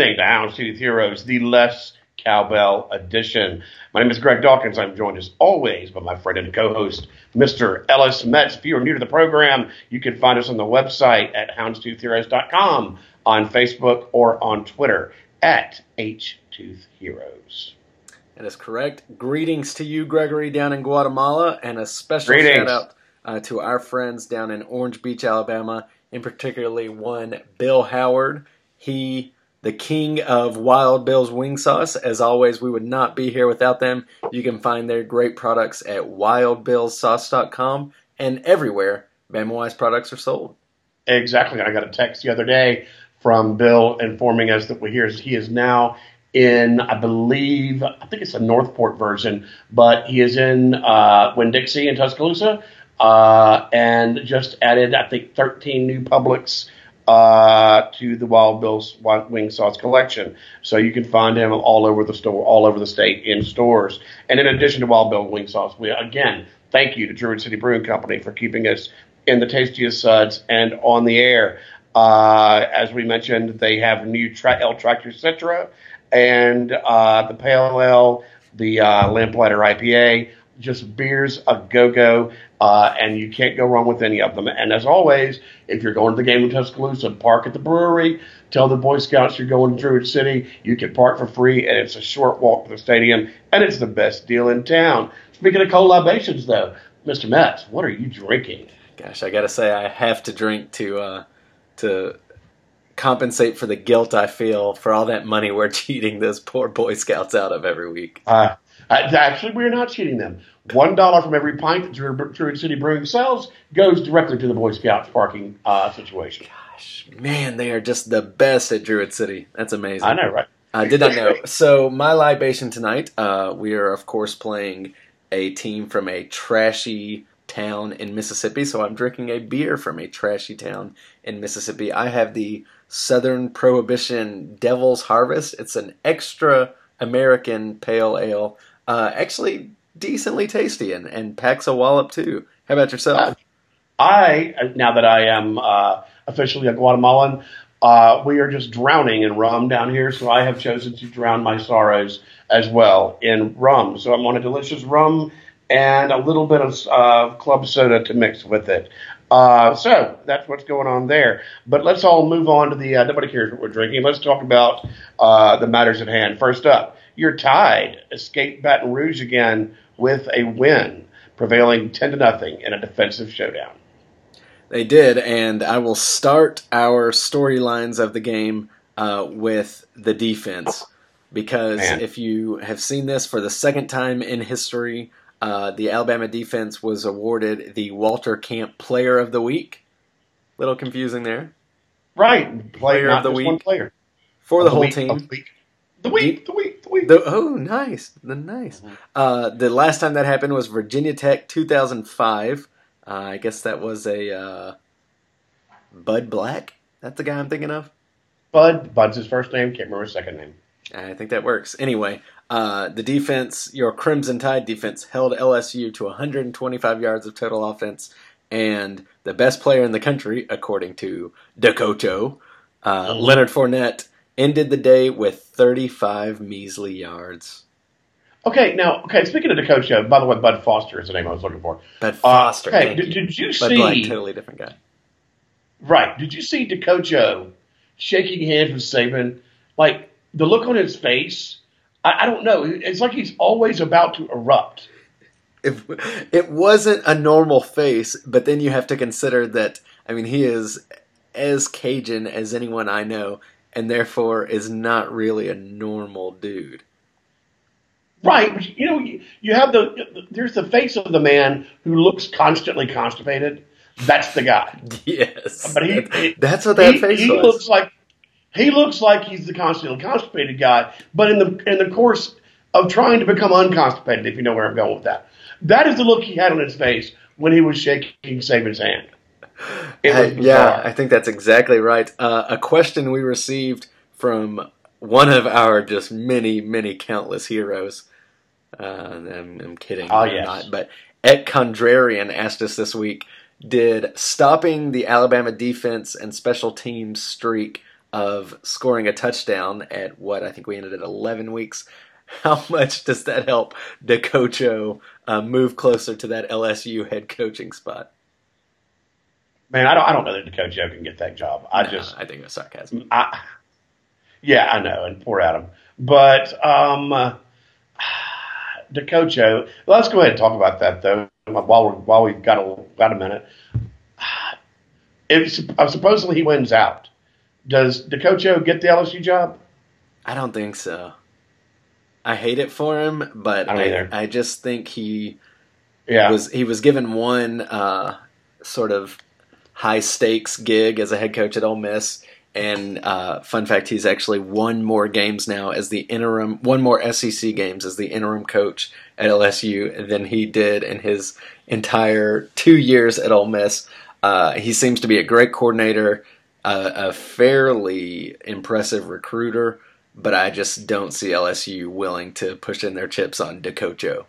Listening to Houndstooth Heroes, the less cowbell edition. My name is Greg Dawkins. I'm joined as always by my friend and co-host, Mr. Ellis Metz. If you are new to the program, you can find us on the website at houndstoothheroes.com, on Facebook, or on Twitter at HToothHeroes. That is correct. Greetings to you, Gregory, down in Guatemala, and a special Greetings. shout out uh, to our friends down in Orange Beach, Alabama, in particularly one Bill Howard. He, the king of Wild Bill's wing sauce. As always, we would not be here without them. You can find their great products at wildbillsauce.com and everywhere Bama products are sold. Exactly. I got a text the other day from Bill informing us that he is now in, I believe, I think it's a Northport version, but he is in uh, Winn Dixie in Tuscaloosa, uh, and just added, I think, 13 new Publix uh, to the Wild Bill's Wing Sauce collection. So you can find him all over the store, all over the state in stores. And in addition to Wild Bill Wing Sauce, we again thank you to Druid City Brewing Company for keeping us in the tastiest suds and on the air. Uh, as we mentioned, they have new tra- El Tractor Citra and uh, the Pale Ale, the uh, Lamplighter IPA, just beers a go go, uh, and you can't go wrong with any of them. And as always, if you're going to the game in Tuscaloosa, park at the brewery. Tell the Boy Scouts you're going to Druid City. You can park for free, and it's a short walk to the stadium, and it's the best deal in town. Speaking of collaborations, though, Mr. Metz, what are you drinking? Gosh, I gotta say, I have to drink to uh, to compensate for the guilt I feel for all that money we're cheating those poor Boy Scouts out of every week. Uh, actually, we're not cheating them. One dollar from every pint that Druid, City Brewing sells goes directly to the Boy Scouts parking uh, situation. Gosh, man, they are just the best at Druid City. That's amazing. I know, right? I did not know. So my libation tonight, uh, we are of course playing a team from a trashy town in Mississippi. So I'm drinking a beer from a trashy town in Mississippi. I have the Southern Prohibition Devil's Harvest. It's an extra American pale ale. Uh, actually, decently tasty and, and packs a wallop too. How about yourself? I now that I am uh, officially a Guatemalan, uh, we are just drowning in rum down here. So I have chosen to drown my sorrows as well in rum. So I'm on a delicious rum and a little bit of uh, club soda to mix with it. Uh, so that's what's going on there. But let's all move on to the uh, nobody cares what we're drinking. Let's talk about uh, the matters at hand. First up, your Tide. Escape Baton Rouge again with a win, prevailing ten to nothing in a defensive showdown. They did, and I will start our storylines of the game uh, with the defense because Man. if you have seen this for the second time in history, uh, the Alabama defense was awarded the Walter Camp Player of the Week. Little confusing there Right, Player not of the week. one player for Of the whole week, team. the week. The week, the week, the week. The, oh, nice, the nice. Uh, the last time that happened was Virginia Tech, two thousand five. Uh, I guess that was a uh, Bud Black. That's the guy I'm thinking of. Bud, Bud's his first name. Can't remember his second name. I think that works. Anyway, uh, the defense, your Crimson Tide defense, held LSU to 125 yards of total offense, and the best player in the country, according to Dakoto, uh, Mhm. Leonard Fournette, ended the day with 35 measly yards. Okay, now, okay. Speaking of the coach, uh, by the way, Bud Foster is the name I was looking for. But Uh, Foster, okay, thank did, you. did you Bud Black, see? totally different guy. Right. Did you see Decocho shaking hands with Saban? Like the look on his face. I, I don't know. It's like he's always about to erupt. It, it wasn't a normal face, but then you have to consider that, I mean, he is as Cajun as anyone I know, and therefore is not really a normal dude. Right. You know, you, have the there's the face of the man who looks constantly constipated. That's the guy. Yes. But he, he- that's what that he, face he was. looks like he looks like he's the constantly constipated guy, but in the in the course of trying to become unconstipated, if you know where I'm going with that, that is the look he had on his face when he was shaking Saban's hand. Yeah. I think that's exactly right. Uh, a question we received from one of our just many, many countless heroes. Uh, I'm, I'm kidding. Ah, they're yes. not, but Et Contrarian asked us this week Did stopping the Alabama defense and special teams streak of scoring a touchdown at what I think we ended at 11 weeks. How much does that help DeCocho uh, move closer to that LSU head coaching spot? Man, I don't. I don't know that DeCocho can get that job. I No, just. I think it was sarcasm. I, yeah, I know, and poor Adam. But um, uh, DeCocho. Let's go ahead and talk about that though. While we're, while we've got a got a minute, if uh, supposedly he wins out, does DeCocho get the LSU job? I don't think so. I hate it for him, but I I. I just think he Yeah, was he was given one uh, sort of high stakes gig as a head coach at Ole Miss. And uh, fun fact, he's actually won more games now as the interim, one more SEC games as the interim coach at LSU than he did in his entire two years at Ole Miss. Uh, he seems to be a great coordinator, uh, a fairly impressive recruiter, but I just don't see LSU willing to push in their chips on DeCocho.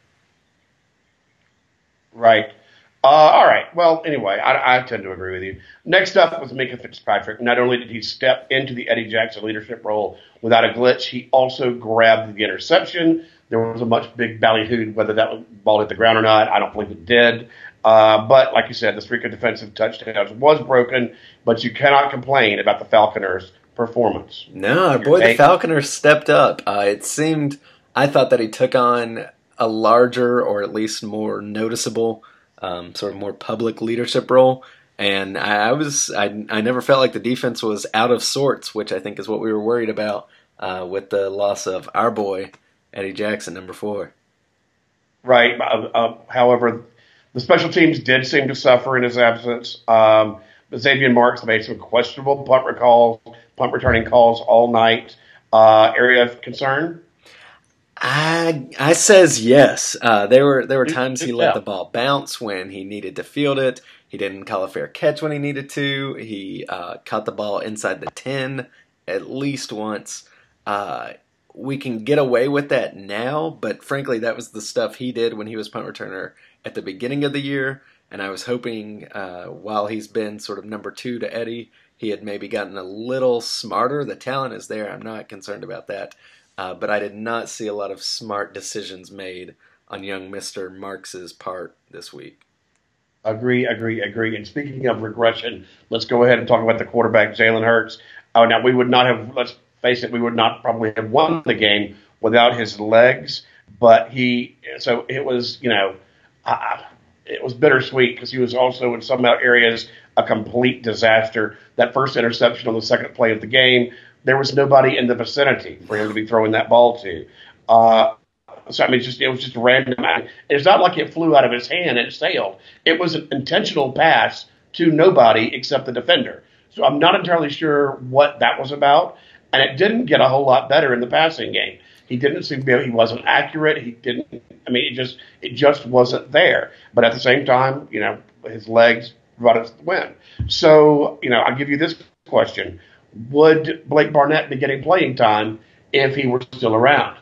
Right. Uh, all right. Well, anyway, I, I tend to agree with you. Next up was Minkah Fitzpatrick. Not only did he step into the Eddie Jackson leadership role without a glitch, he also grabbed the interception. There was a much big ballyhoo whether that ball hit the ground or not. I don't believe it did. Uh, but like you said, the streak of defensive touchdowns was broken. But you cannot complain about the Falconers' performance. No, boy the take? Falconer stepped up. Uh, it seemed I thought that he took on a larger or at least more noticeable, um, sort of more public leadership role. And I, I was I, I never felt like the defense was out of sorts, which I think is what we were worried about uh, with the loss of our boy Eddie Jackson, number four. Right. Uh, uh, however, the special teams did seem to suffer in his absence. Um, Xavian Marks made some questionable punt recalls, punt returning calls all night. Uh, area of concern? I I says yes. Uh, there were there were times he let the ball bounce when he needed to field it. He didn't call a fair catch when he needed to. He uh, caught the ball inside the ten at least once. Uh, we can get away with that now, but frankly, that was the stuff he did when he was punt returner at the beginning of the year. And I was hoping, uh, while he's been sort of number two to Eddie, he had maybe gotten a little smarter. The talent is there. I'm not concerned about that. Uh, but I did not see a lot of smart decisions made on young Mister Marks's part this week. Agree, agree, agree. And speaking of regression, let's go ahead and talk about the quarterback, Jalen Hurts. Oh, now we would not have, let's face it, we would not probably have won the game without his legs. But he, so it was, you know, uh, it was bittersweet because he was also in some areas a complete disaster. That first interception on the second play of the game, there was nobody in the vicinity for him to be throwing that ball to. Uh, so I mean, just it was just random. It's not like it flew out of his hand and sailed. It was an intentional pass to nobody except the defender. So I'm not entirely sure what that was about, and it didn't get a whole lot better in the passing game. He didn't seem to be. He wasn't accurate. He didn't. I mean, it just it just wasn't there. But at the same time, you know, his legs brought us the win. So you know, I'll give you this question: Would Blake Barnett be getting playing time if he were still around?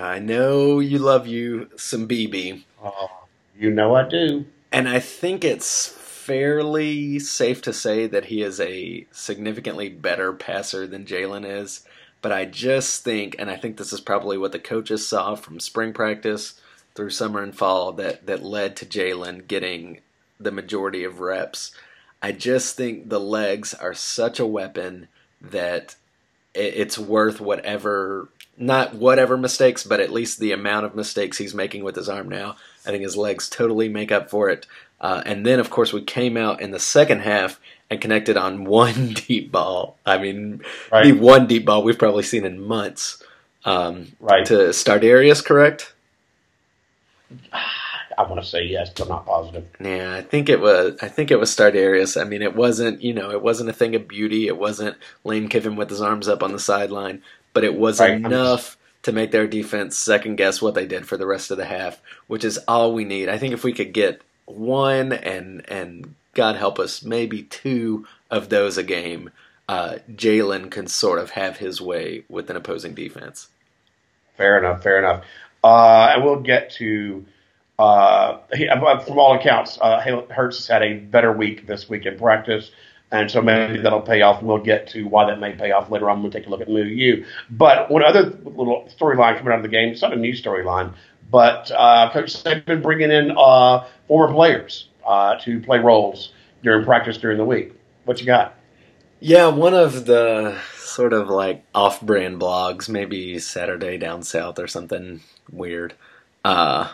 I know you love you some BB, Oh, you know I do. and I think it's fairly safe to say that he is a significantly better passer than Jalen is. But I just think, and I think this is probably what the coaches saw from spring practice through summer and fall that, that led to Jalen getting the majority of reps. I just think the legs are such a weapon that it's worth whatever, not whatever mistakes, but at least the amount of mistakes he's making with his arm now. I think his legs totally make up for it. Uh, and then, of course, we came out in the second half and connected on one deep ball. I mean, Right. the one deep ball we've probably seen in months. Um, Right. To Stardarius, correct? I want to say yes, but I'm not positive. Yeah, I think it was. I think it was Stardarius. I mean, it wasn't. You know, it wasn't a thing of beauty. It wasn't Lane Kiffin with his arms up on the sideline. But it was Right. enough to make their defense second guess what they did for the rest of the half, which is all we need. I think if we could get one and and God help us, maybe two of those a game, uh, Jalen can sort of have his way with an opposing defense. Fair enough. Fair enough. Uh, and we'll get to. Uh, he, uh, from all accounts, uh, Hurts has had a better week this week in practice. And so maybe that'll pay off. We'll get to why that may pay off later on. We'll take a look at MooU. But one other little storyline coming out of the game, it's not a new storyline, but uh, Coach been bringing in uh, former players uh, to play roles during practice during the week. What you got? Yeah, one of the sort of like off-brand blogs, maybe Saturday Down South or something weird, uh,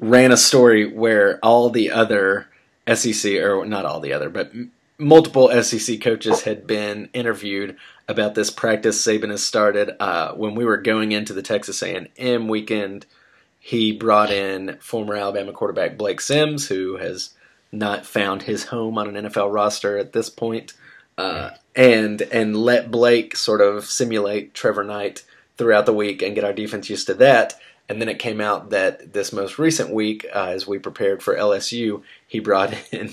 ran a story where all the other SEC, or not all the other, but multiple SEC coaches had been interviewed about this practice Saban has started. Uh, when we were going into the Texas A&M weekend, he brought in former Alabama quarterback Blake Sims, who has not found his home on an NFL roster at this point, uh, and and let Blake sort of simulate Trevor Knight throughout the week and get our defense used to that. And then it came out that this most recent week, uh, as we prepared for LSU, he brought in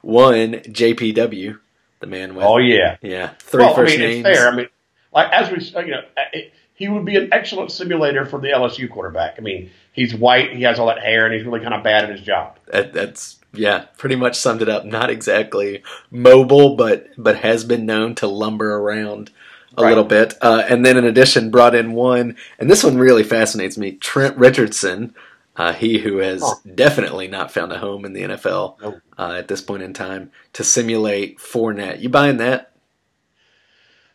one JPW, the man with oh yeah yeah three well, first I mean, names. It's fair. I mean, like as we you know, it, he would be an excellent simulator for the LSU quarterback. I mean, he's white, he has all that hair, and he's really kind of bad at his job. That, that's yeah, pretty much summed it up. Not exactly mobile, but but has been known to lumber around a Right. little bit. Uh, and then in addition, brought in one, and this one really fascinates me. Trent Richardson, uh, he who has Huh. definitely not found a home in the NFL Nope. uh, at this point in time to simulate Fournette. You buying that?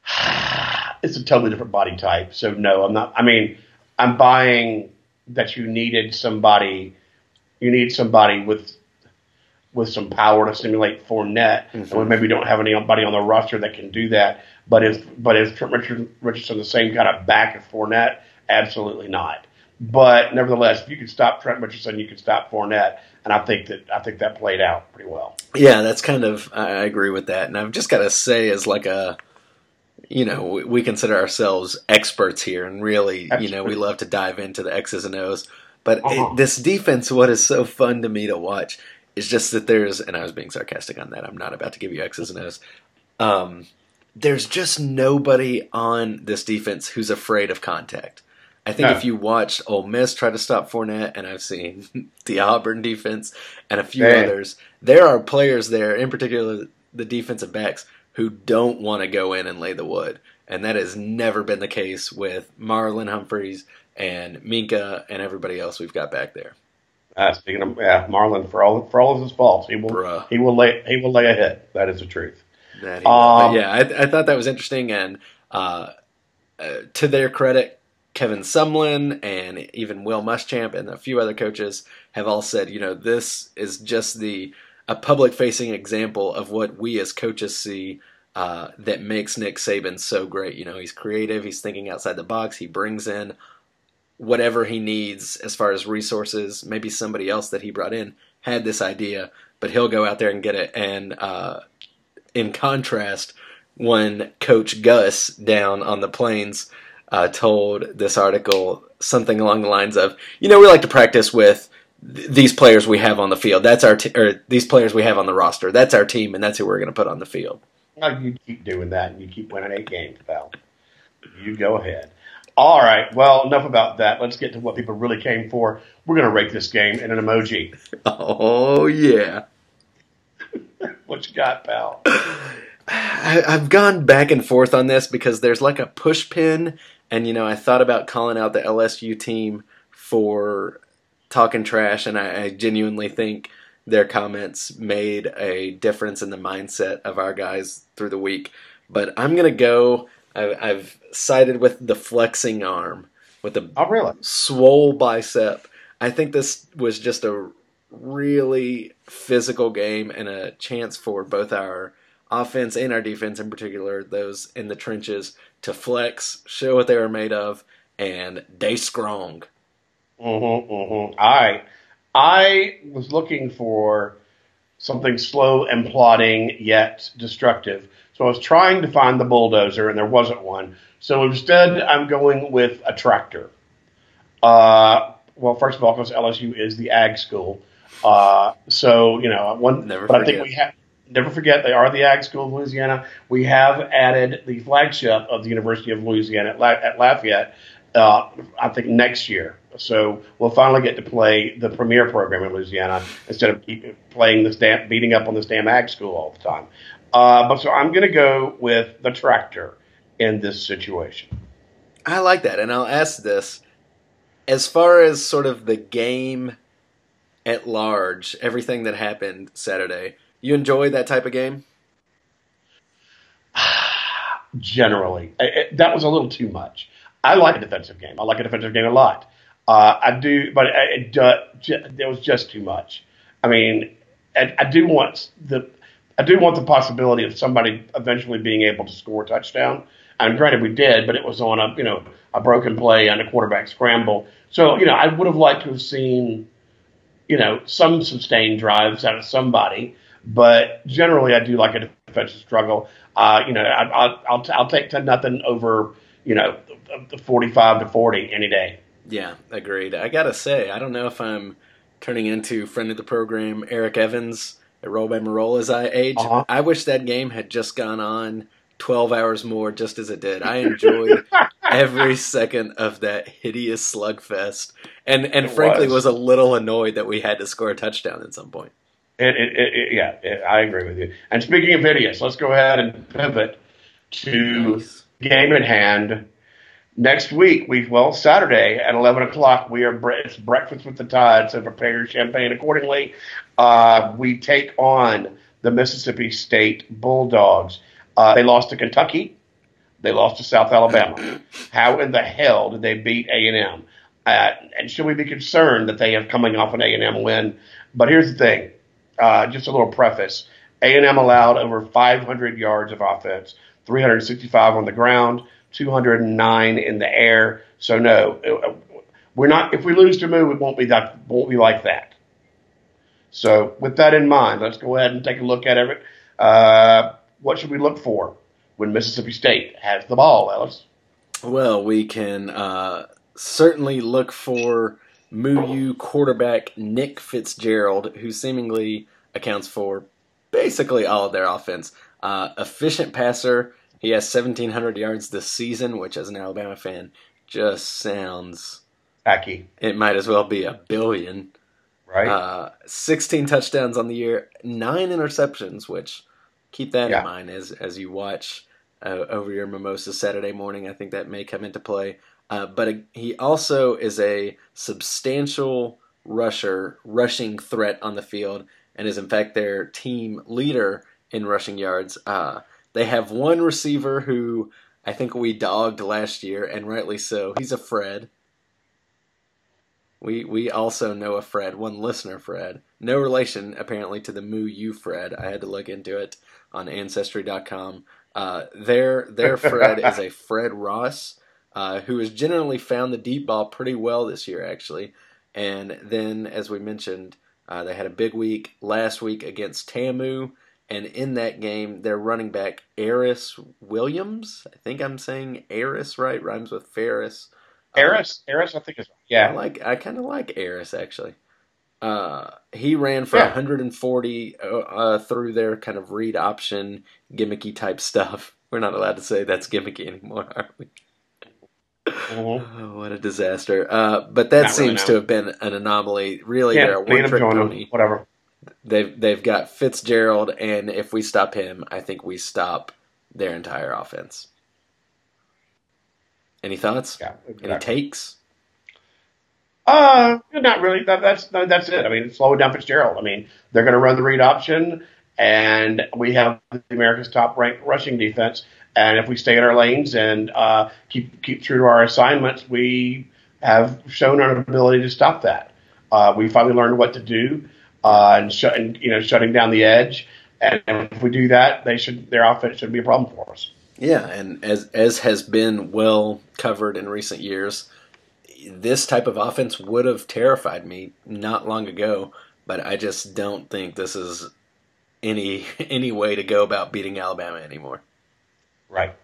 it's a totally different body type. So no, I'm not. I mean, I'm buying that you needed somebody. You need somebody with with some power to simulate Fournette, and we maybe don't have anybody on the roster that can do that. But is but is Trent Richard, Richardson the same kind of back as Fournette? Absolutely not. But nevertheless, if you could stop Trent Richardson, you could stop Fournette, and I think that I think that played out pretty well. Yeah, that's kind of I agree with that, and I've just got to say, as like a, you know, we, we consider ourselves experts here, and really, you know, we love to dive into the X's and O's. But Uh-huh. it, this defense, what is so fun to me to watch is just that there's, and I was being sarcastic on that. I'm not about to give you X's and O's. Um, there's just nobody on this defense who's afraid of contact. I think No. if you watched Ole Miss try to stop Fournette, and I've seen the Auburn defense and a few Yeah. others, there are players there, in particular the defensive backs, who don't want to go in and lay the wood. And that has never been the case with Marlon Humphreys and Minkah and everybody else we've got back there. Uh, speaking of yeah, Marlon, for all for all of his faults, he will Bruh. he will lay he will lay a hit. That is the truth. That he- Um, yeah, I, I thought that was interesting, and uh, uh, to their credit, Kevin Sumlin and even Will Muschamp and a few other coaches have all said, you know, this is just the a public facing example of what we as coaches see uh, that makes Nick Saban so great. You know, he's creative, he's thinking outside the box, he brings in whatever he needs as far as resources. Maybe somebody else that he brought in had this idea, but he'll go out there and get it. And uh, in contrast, when Coach Gus down on the plains uh, told this article something along the lines of, you know, we like to practice with th- these players we have on the field. That's our t- or these players we have on the roster. That's our team, and that's who we're going to put on the field. Oh, you keep doing that, and you keep winning eight games, pal. You go ahead. All right. Well, enough about that. Let's get to what people really came for. We're going to rate this game in an emoji. Oh yeah. What you got, pal? I, I've gone back and forth on this because there's like a push pin, and you know I thought about calling out the LSU team for talking trash, and I, I genuinely think their comments made a difference in the mindset of our guys through the week. But I'm gonna go. I, I've sided with the flexing arm, with the Oh, really? swole bicep. I think this was just a really physical game and a chance for both our offense and our defense, in particular, those in the trenches, to flex, show what they were made of, and they strong. Mm-hmm, mm-hmm. I was looking for something slow and plodding yet destructive. So I was trying to find the bulldozer, and there wasn't one. So instead, I'm going with a tractor. Uh, well, first of all, because LSU is the ag school. Uh, so, you know, one, Never but I think we have. Never forget, they are the Ag School of Louisiana. We have added the flagship of the University of Louisiana at, La- at Lafayette, uh, I think, next year. So we'll finally get to play the premier program in Louisiana instead of playing this damn, beating up on this damn Ag School all the time. Uh, but so I'm going to go with the tractor in this situation. I like that, and I'll ask this: as far as sort of the game at large, everything that happened Saturday, you enjoy that type of game? Generally, it, it, that was a little too much. I like a defensive game. I like a defensive game a lot. Uh, I do, but it, uh, was just too much. I mean, I, I do want the I do want the possibility of somebody eventually being able to score a touchdown. And granted, we did, but it was on a you know a broken play and a quarterback scramble. So you know, I would have liked to have seen you know some sustained drives out of somebody. But generally, I do like a defensive struggle. Uh, you know, I, will I'll I'll take ten nothing over you know the forty five to forty any day. Yeah, agreed. I gotta say, I don't know if I'm turning into friend of the program Eric Evans at Roll 'Bama Roll as I age. Uh-huh. I wish that game had just gone on 12 hours more just as it did. I enjoyed every second of that hideous slugfest and and it frankly was. was. a little annoyed that we had to score a touchdown at some point. It, it, it, yeah, I agree with you. And speaking of hideous, let's go ahead and pivot to nice. game at hand next week, we well Saturday at eleven o'clock, we are it's breakfast with the Tide, so prepare your champagne accordingly. Uh, we take on the Mississippi State Bulldogs. Uh, they lost to Kentucky. They lost to South Alabama. How in the hell did they beat A and M? Uh, and should we be concerned that they have coming off an A and M win? But here's the thing. Uh, just a little preface. A and M allowed over 500 yards of offense, 365 on the ground. 209 in the air. So no, we're not. If we lose to Moo, it won't be that. Won't be like that. So with that in mind, let's go ahead and take a look at it. Uh, what should we look for when Mississippi State has the ball, Ellis? Well, we can uh, certainly look for Moo quarterback Nick Fitzgerald, who seemingly accounts for basically all of their offense. Uh, efficient passer, he has 1,700 yards this season, which, as an Alabama fan, just sounds. Tacky. It might as well be a billion. Right. Uh, 16 touchdowns on the year, nine interceptions, which keep that yeah. in mind as, as you watch uh, over your mimosa Saturday morning. I think that may come into play. Uh, but a, he also is a substantial rusher, rushing threat on the field, and is in fact their team leader in rushing yards. Uh, they have one receiver who I think we dogged last year, and rightly so. He's a Fred. We we also know a Fred, one listener Fred. No relation apparently to the Moo U Fred. I had to look into it on Ancestry.com. Uh, their their Fred is a Fred Ross, uh, who has generally found the deep ball pretty well this year, actually. And then, as we mentioned, uh, they had a big week last week against Tamu. And in that game, their running back, Aeris Williams, I think I'm saying Aeris right, rhymes with Ferris. Aeris, um, Aeris, I think is yeah. I like, I kind of like Aeris actually. Uh, he ran for yeah. 140 uh, uh, through their kind of read option gimmicky type stuff. We're not allowed to say that's gimmicky anymore, are we? Mm-hmm. Oh, what a disaster! Uh, but that not seems really to have been an anomaly. Really, yeah, they're a one trick pony. Whatever. They've they've got Fitzgerald, and if we stop him, I think we stop their entire offense. Any thoughts? Yeah, exactly. Any takes? Uh, not really. That, that's that's it. I mean, slow down Fitzgerald. I mean, they're going to run the read option, and we have America's top ranked rushing defense. And if we stay in our lanes and uh, keep keep true to our assignments, we have shown our ability to stop that. Uh, we finally learned what to do uh, and, shut, and you know shutting down the edge. And if we do that, they should their offense should be a problem for us. Yeah, and as as has been well covered in recent years, this type of offense would have terrified me not long ago. But I just don't think this is any any way to go about beating Alabama anymore. Right.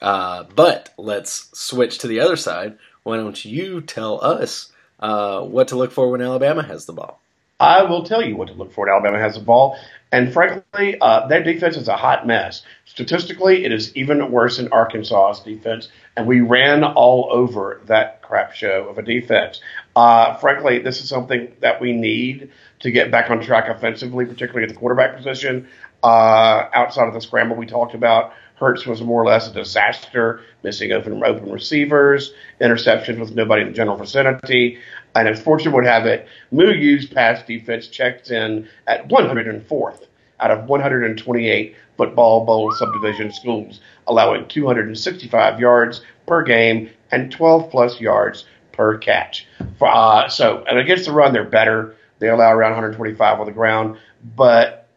Uh, but let's switch to the other side. Why don't you tell us uh, what to look for when Alabama has the ball? I will tell you what to look for. Alabama has the ball, and frankly, uh, their defense is a hot mess. Statistically, it is even worse than Arkansas's defense, and we ran all over that crap show of a defense. Uh, frankly, this is something that we need to get back on track offensively, particularly at the quarterback position. Uh, outside of the scramble we talked about, Hurts was more or less a disaster, missing open open receivers, interceptions with nobody in the general vicinity. And as fortune would have it, Muu's pass defense checked in at 104th out of 128 football bowl subdivision schools, allowing 265 yards per game and 12 plus yards per catch. Uh, so, and against the run, they're better. They allow around 125 on the ground, but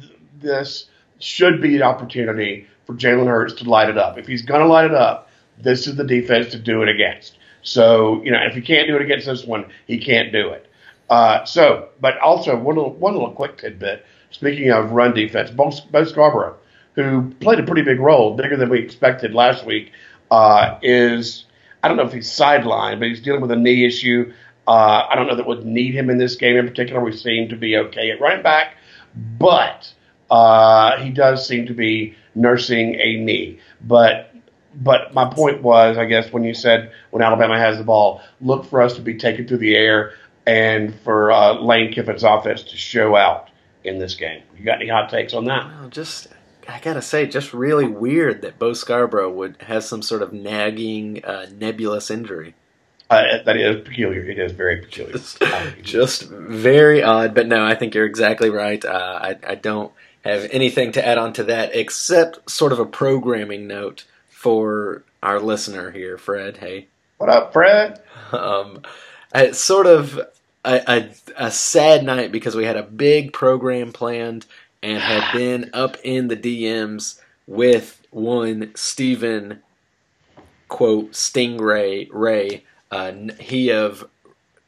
th- this should be an opportunity for Jalen Hurts to light it up. If he's going to light it up, this is the defense to do it against. So, you know, if he can't do it against this one, he can't do it. Uh, so, but also one little, one little quick tidbit. Speaking of run defense, Bo, Bo Scarborough, who played a pretty big role, bigger than we expected last week, uh, is I don't know if he's sidelined, but he's dealing with a knee issue. Uh, I don't know that would need him in this game in particular. We seem to be okay at running back, but uh, he does seem to be nursing a knee. But but my point was, I guess, when you said when Alabama has the ball, look for us to be taken through the air and for uh, Lane Kiffin's offense to show out in this game. You got any hot takes on that? Well, just I gotta say, just really weird that Bo Scarborough would have some sort of nagging, uh, nebulous injury. Uh, that is peculiar. It is very peculiar. Just, just, very odd. But no, I think you're exactly right. Uh, I, I don't have anything to add on to that except sort of a programming note for our listener here, Fred. Hey, what up, Fred? Um, it's sort of a, a, a sad night because we had a big program planned and had been up in the DMs with one Stephen quote Stingray Ray. Uh, he of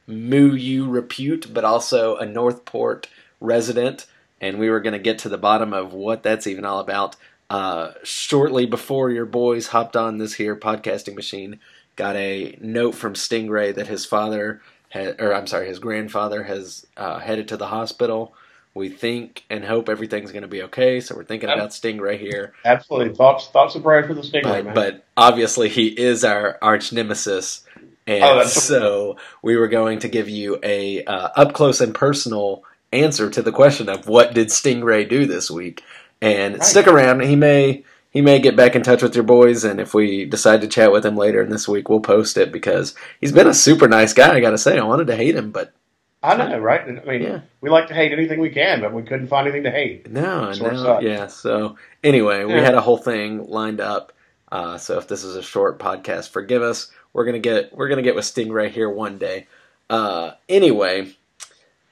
Moo You repute, but also a Northport resident, and we were going to get to the bottom of what that's even all about. Uh, shortly before your boys hopped on this here podcasting machine, got a note from Stingray that his father, had, or I'm sorry, his grandfather has uh, headed to the hospital we think and hope everything's going to be okay. So we're thinking about Stingray here. Absolutely, thoughts thoughts of prayers for the Stingray. But, man. but obviously, he is our arch nemesis, and oh, so we were going to give you a uh, up close and personal answer to the question of what did Stingray do this week. And right. stick around; he may he may get back in touch with your boys, and if we decide to chat with him later in this week, we'll post it because he's been a super nice guy. I got to say, I wanted to hate him, but I know, right? I mean, yeah. we like to hate anything we can, but we couldn't find anything to hate. No, no, yeah. So anyway, yeah. we had a whole thing lined up. Uh, so if this is a short podcast, forgive us. We're gonna get we're gonna get with Stingray here one day. Uh, anyway,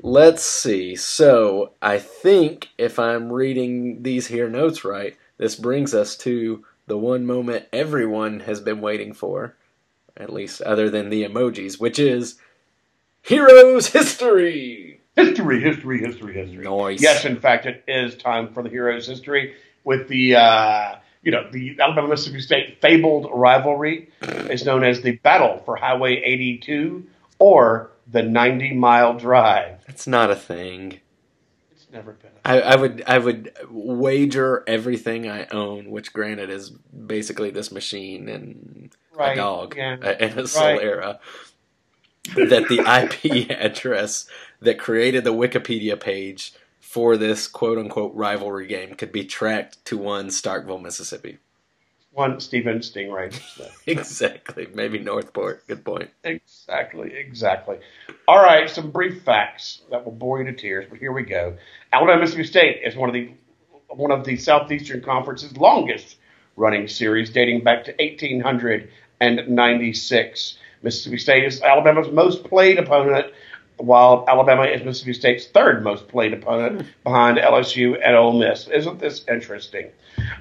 let's see. So I think if I'm reading these here notes right, this brings us to the one moment everyone has been waiting for, at least other than the emojis, which is Heroes History. History, history, history, history. Nice. Yes, in fact, it is time for the Heroes History with the, uh, you know, the Alabama Mississippi State fabled rivalry. is known as the Battle for Highway 82 or the 90 Mile Drive. That's not a thing. It's never been. I, I, would I would wager everything I own, which granted is basically this machine and right. a dog yeah. and a Solara. Right that the IP address that created the Wikipedia page for this quote unquote rivalry game could be tracked to one Starkville, Mississippi. One Stephen Stingray. exactly. Maybe Northport. Good point. Exactly. Exactly. All right. Some brief facts that will bore you to tears, but here we go. Alabama Mississippi State is one of the one of the Southeastern Conference's longest running series, dating back to 1896. Mississippi State is Alabama's most played opponent, while Alabama is Mississippi State's third most played opponent hmm. behind LSU and Ole Miss. Isn't this interesting?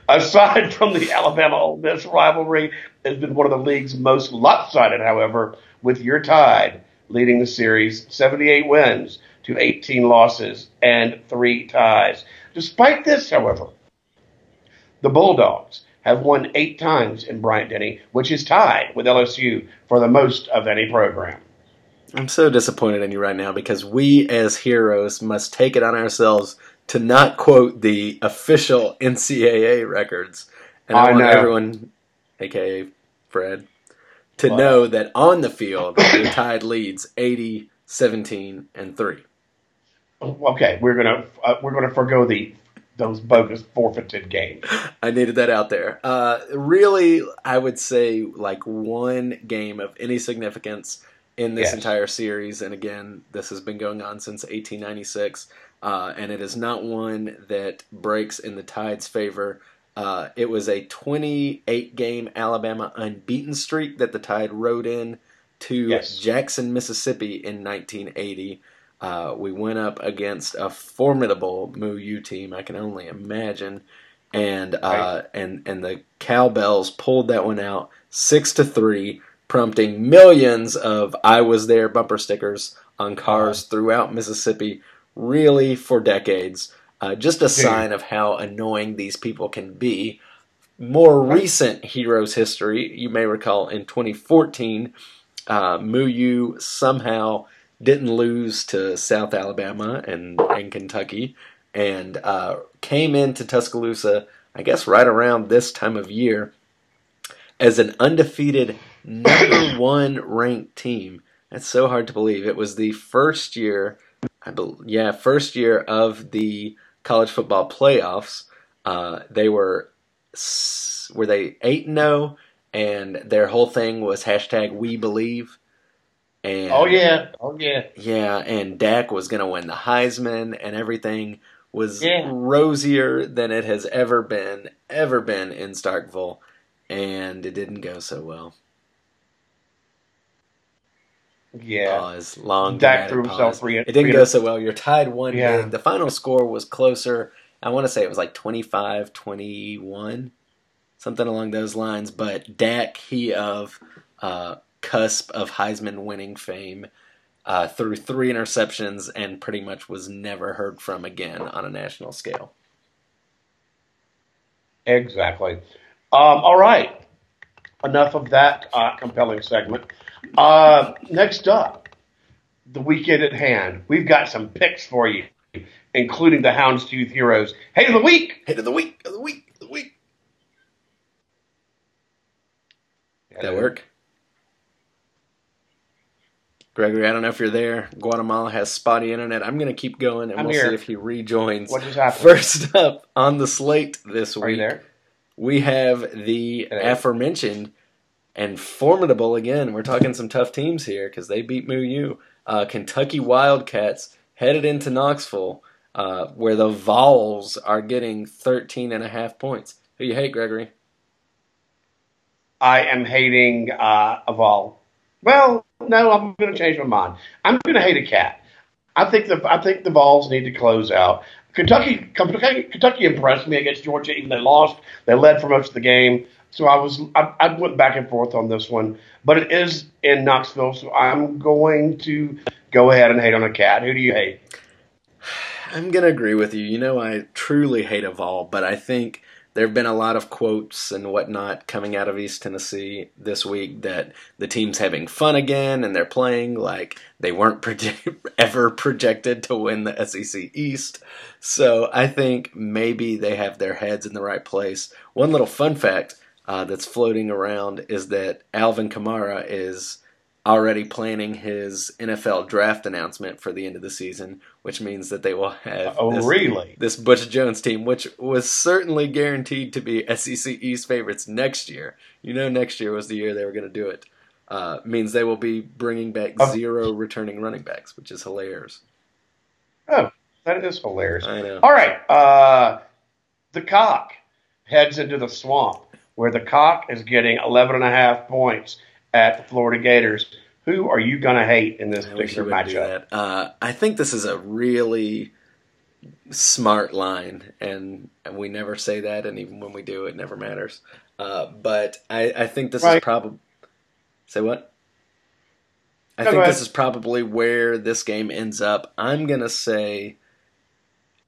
Aside from the Alabama Ole Miss rivalry, it's been one of the league's most lopsided, however, with your Tide leading the series 78 wins to 18 losses and three ties. Despite this, however, the Bulldogs have won eight times in Bryant Denny, which is tied with LSU for the most of any program. I'm so disappointed in you right now because we as heroes must take it on ourselves to not quote the official NCAA records. And I, I want know. everyone, aka Fred, to What? know that on the field the Tide leads 80, 17, and 3. Okay, we're gonna uh, we're gonna forego the those bogus forfeited games. I needed that out there. Uh, really, I would say like one game of any significance in this Yes. entire series, and again, this has been going on since 1896, uh, and it is not one that breaks in the Tide's favor. Uh, it was a 28 game Alabama unbeaten streak that the Tide rode in to Yes. Jackson, Mississippi in 1980. Uh, we went up against a formidable Moo U team. I can only imagine, and uh, and and the Cowbells pulled that one out six to three, prompting millions of "I was there" bumper stickers on cars throughout Mississippi, really for decades. Uh, just a sign of how annoying these people can be. More recent Heroes history, you may recall in 2014, uh, Moo U somehow didn't lose to South Alabama and, and Kentucky and uh, came into Tuscaloosa, I guess, right around this time of year as an undefeated number one ranked team. That's so hard to believe. It was the first year, I bel yeah, first year of the college football playoffs. Uh, they were were they eight and zero, and their whole thing was hashtag We Believe. And Oh yeah, oh yeah. yeah, and Dak was going to win the Heisman, and everything was Yeah. rosier than it has ever been, ever been in Starkville, and it didn't go so well. Yeah. Pause. Long. Dak threw himself three- It didn't three- go so well. You're tied one Yeah. big. The final score was closer. I want to say it was like 25 21, something along those lines. But Dak, he of uh, cusp of Heisman winning fame, uh, threw three interceptions and pretty much was never heard from again on a national scale. Exactly. Um, all right. Enough of that uh, compelling segment. Uh, next up, the weekend at hand. We've got some picks for you, including the Houndstooth Heroes. Hey of the week. Hit of the week, of the week, of the week. Did That work? Gregory, I don't know if you're there. Guatemala has spotty internet. I'm going to keep going and I'm we'll here. see if he rejoins. What just happened? First up on the slate this Are week, you there? We have the aforementioned and formidable again. We're talking some tough teams here because they beat Moo U. Uh, Kentucky Wildcats headed into Knoxville, uh, where the Vols are getting 13 and a half points. Who you hate, Gregory? I am hating uh, a Vol. Well, no, I'm going to change my mind. I'm going to hate a cat. I think the I think the Vols need to close out. Kentucky, Kentucky, Kentucky impressed me against Georgia. Even they lost, they led for most of the game. So I was I, I went back and forth on this one, but it is in Knoxville, so I'm going to go ahead and hate on a cat. Who do you hate? I'm gonna agree with you. You know, I truly hate a Vol, but I think there have been a lot of quotes and whatnot coming out of East Tennessee this week that the team's having fun again and they're playing like they weren't project- ever projected to win the SEC East. So I think maybe they have their heads in the right place. One little fun fact uh, that's floating around is that Alvin Kamara is already planning his NFL draft announcement for the end of the season, which means that they will have Oh, this, really? this Butch Jones team, which was certainly guaranteed to be SEC East favorites next year. You know, next year was the year they were going to do it. Uh, means they will be bringing back Oh. zero returning running backs, which is hilarious. Oh, that is hilarious. I know. All right. Uh, the cock heads into the swamp where the cock is getting 11 and a half points at the Florida Gators. Who are you going to hate in this I particular matchup? Uh, I think this is a really smart line, and we never say that, and even when we do, it never matters. Uh, but I, I think this is probably. Say what? I think this is probably where this game ends up. I'm gonna say,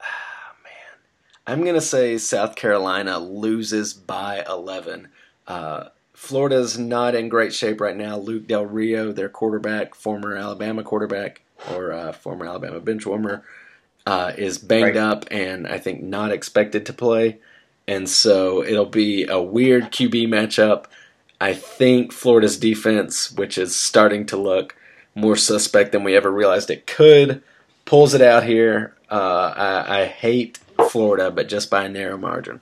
man, I'm gonna say South Carolina loses by 11. Uh, Florida's not in great shape right now. Luke Del Rio, their quarterback, former Alabama quarterback or uh, former Alabama bench warmer, uh, is banged right. up and I think not expected to play. And so it'll be a weird QB matchup. I think Florida's defense, which is starting to look more suspect than we ever realized it could, pulls it out here. Uh, I, I hate Florida, but just by a narrow margin.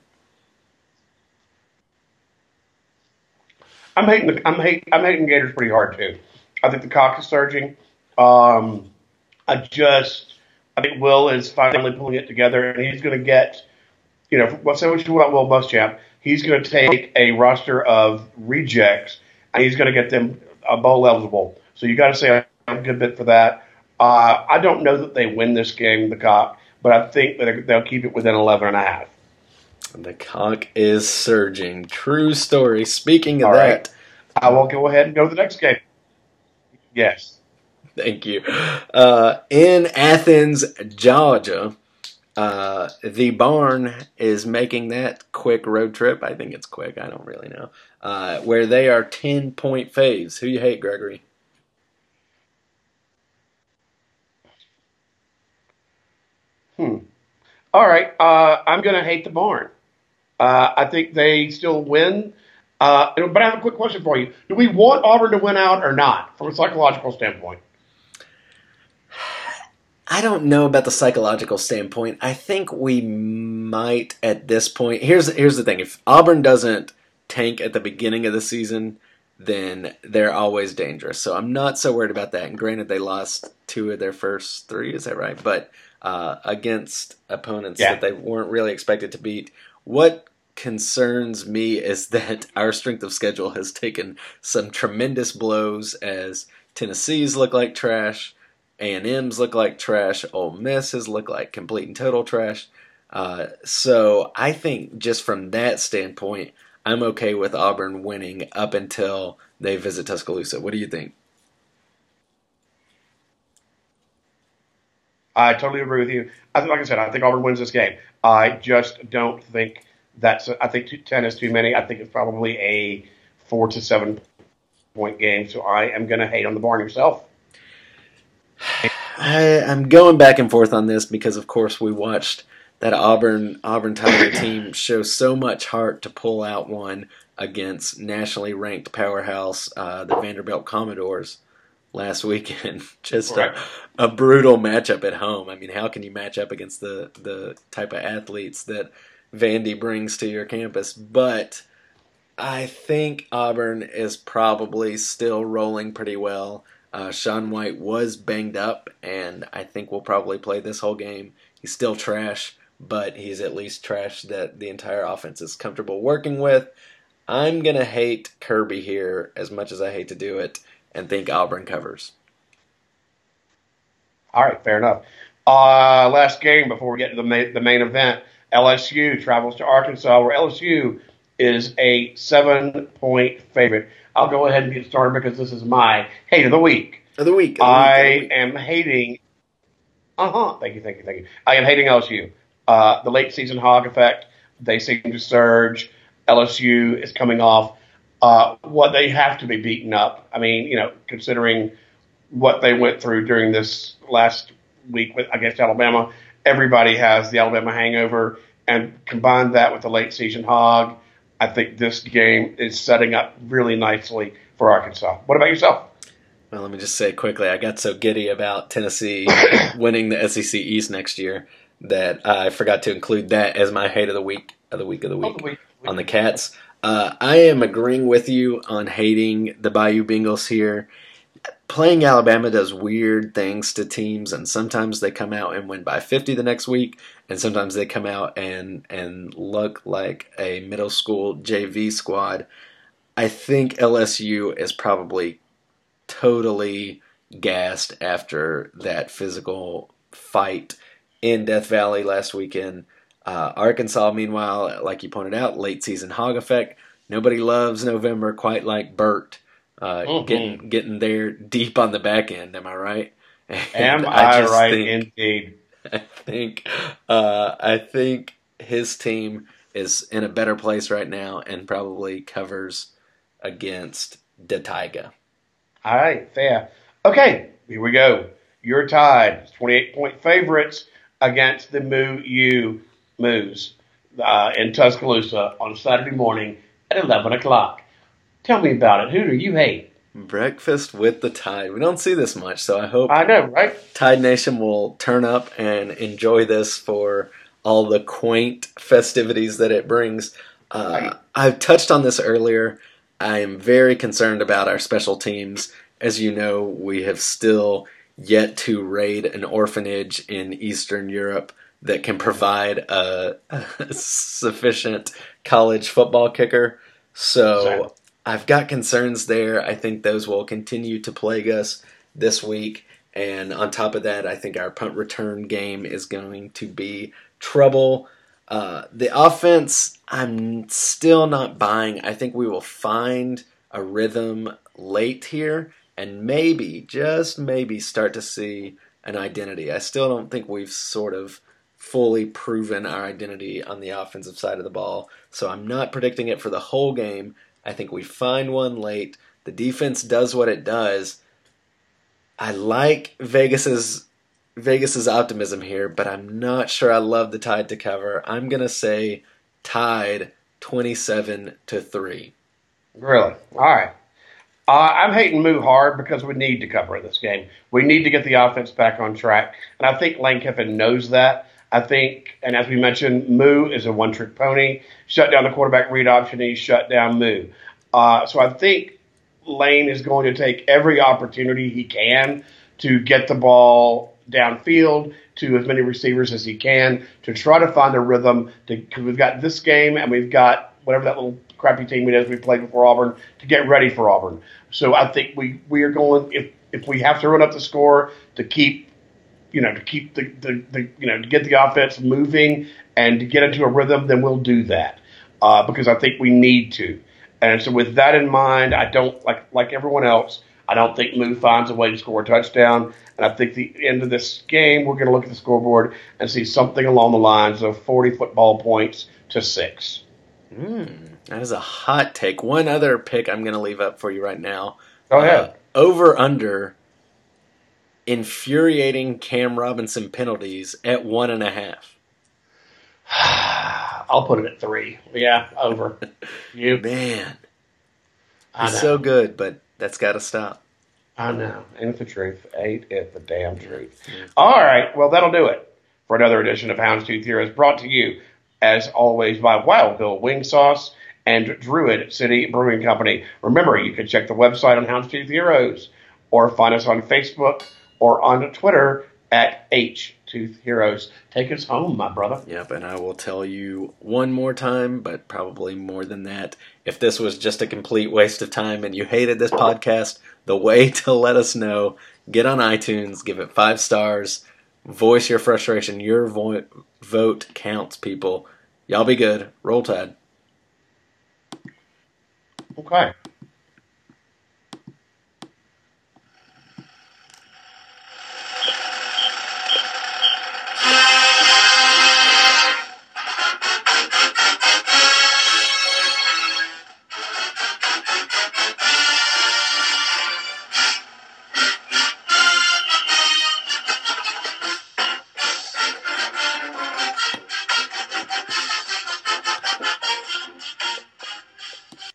I'm hating the, I'm hate, I'm hating Gators pretty hard too. I think the cock is surging. Um, I just I think Will is finally pulling it together, and he's going to get you know what's so much about Will Muschamp. He's going to take a roster of rejects, and he's going to get them a bowl eligible. So you got to say I'm a good bit for that. Uh, I don't know that they win this game, the cock, but I think that they'll keep it within 11 and a half. The cock is surging. True story. Speaking of All that, right. I will go ahead and go to the next game. Yes. Thank you. Uh, in Athens, Georgia, uh, the barn is making that quick road trip. I think it's quick. I don't really know. Uh, where they are 10 point faves. Who you hate, Gregory? Hmm. All right. Uh, I'm going to hate the barn. Uh, I think they still win. Uh, but I have a quick question for you. Do we want Auburn to win out or not from a psychological standpoint? I don't know about the psychological standpoint. I think we might at this point. Here's here's the thing: if Auburn doesn't tank at the beginning of the season, then they're always dangerous. So I'm not so worried about that. And granted, they lost two of their first three. Is that right? But uh, against opponents yeah. that they weren't really expected to beat. What concerns me is that our strength of schedule has taken some tremendous blows as Tennessee's look like trash, A&M's look like trash, Ole Miss's look like complete and total trash. Uh, so I think just from that standpoint, I'm okay with Auburn winning up until they visit Tuscaloosa. What do you think? I totally agree with you. I, think, like I said, I think Auburn wins this game. I just don't think that's I think ten is too many. I think it's probably a four to seven point game. So I am going to hate on the barn yourself. I, am going back and forth on this because, of course, we watched that Auburn Auburn Tiger team show so much heart to pull out one against nationally ranked powerhouse uh, the Vanderbilt Commodores last weekend. Just a, a, brutal matchup at home. I mean, how can you match up against the the type of athletes that Vandy brings to your campus. But I think Auburn is probably still rolling pretty well. Uh, Sean White was banged up, and I think we'll probably play this whole game. He's still trash, but he's at least trash that the entire offense is comfortable working with. I'm going to hate Kirby here as much as I hate to do it and think Auburn covers. All right, fair enough. Uh, last game before we get to the main, the main event. LSU travels to Arkansas, where LSU is a seven point favorite. I'll go ahead and get started because this is my hate of the week. Of the week. Of the I week, week. am hating. Uh huh. Thank you, thank you, thank you. I am hating LSU. Uh, the late season hog effect. They seem to surge. LSU is coming off uh, what they have to be beaten up. I mean, you know, considering what they went through during this last week with against Alabama everybody has the Alabama hangover, and combine that with the late season hog, I think this game is setting up really nicely for Arkansas. What about yourself? Well, let me just say quickly, I got so giddy about Tennessee winning the SEC East next year that I forgot to include that as my hate of the week of the week of the week, the week. on the Cats. Uh, I am agreeing with you on hating the Bayou Bengals here playing Alabama does weird things to teams, and sometimes they come out and win by 50 the next week, and sometimes they come out and and look like a middle school JV squad. I think LSU is probably totally gassed after that physical fight in Death Valley last weekend. Uh, Arkansas, meanwhile, like you pointed out, late season hog effect. Nobody loves November quite like Burt uh, mm-hmm. getting getting there deep on the back end. Am I right? And am I, I right? Think, indeed. I think uh, I think his team is in a better place right now and probably covers against the Tiger. All right, fair. Okay, here we go. Your Tide, 28 point favorites against the Moo U Moos uh, in Tuscaloosa on Saturday morning at 11 o'clock. Tell me about it. Who do you hate? Breakfast with the Tide. We don't see this much, so I hope I know, right? Tide Nation will turn up and enjoy this for all the quaint festivities that it brings. Uh, Right. I've touched on this earlier. I am very concerned about our special teams. As you know, we have still yet to raid an orphanage in Eastern Europe that can provide a, a sufficient college football kicker. So. I've got concerns there. I think those will continue to plague us this week. And on top of that, I think our punt return game is going to be trouble. Uh, the offense, I'm still not buying. I think we will find a rhythm late here and maybe, just maybe, start to see an identity. I still don't think we've sort of fully proven our identity on the offensive side of the ball. So I'm not predicting it for the whole game. I think we find one late. The defense does what it does. I like Vegas's Vegas's optimism here, but I'm not sure I love the Tide to cover. I'm gonna say Tide 27 to three. Really? All right. Uh, I'm hating Moo hard because we need to cover this game. We need to get the offense back on track, and I think Lane Kiffin knows that. I think, and as we mentioned, Moo is a one-trick pony. Shut down the quarterback read option, he shut down Moo. Uh, so I think Lane is going to take every opportunity he can to get the ball downfield to as many receivers as he can to try to find a rhythm. Because we've got this game and we've got whatever that little crappy team it is we played before Auburn to get ready for Auburn. So I think we we are going if if we have to run up the score to keep you know to keep the, the, the you know to get the offense moving and to get into a rhythm, then we'll do that uh, because I think we need to. And so with that in mind, I don't like like everyone else. I don't think Moo finds a way to score a touchdown. And I think the end of this game, we're going to look at the scoreboard and see something along the lines of 40 football points to six. Mm, that is a hot take. One other pick I'm going to leave up for you right now. Go ahead. Uh, over under infuriating Cam Robinson penalties at one and a half. I'll put it at three. Yeah, over. You, Man, he's so good, but that's got to stop. I know. Ain't it the truth? Ain't it the damn truth? All right. Well, that'll do it for another edition of Houndstooth Heroes, brought to you, as always, by Wild Bill Wing Sauce and Druid City Brewing Company. Remember, you can check the website on Houndstooth Heroes or find us on Facebook or on Twitter at H Tooth Heroes. Take us home, my brother. Yep, and I will tell you one more time, but probably more than that. If this was just a complete waste of time and you hated this podcast, the way to let us know, get on iTunes, give it five stars, voice your frustration. Your vo- vote counts, people. Y'all be good. Roll Tide. Okay.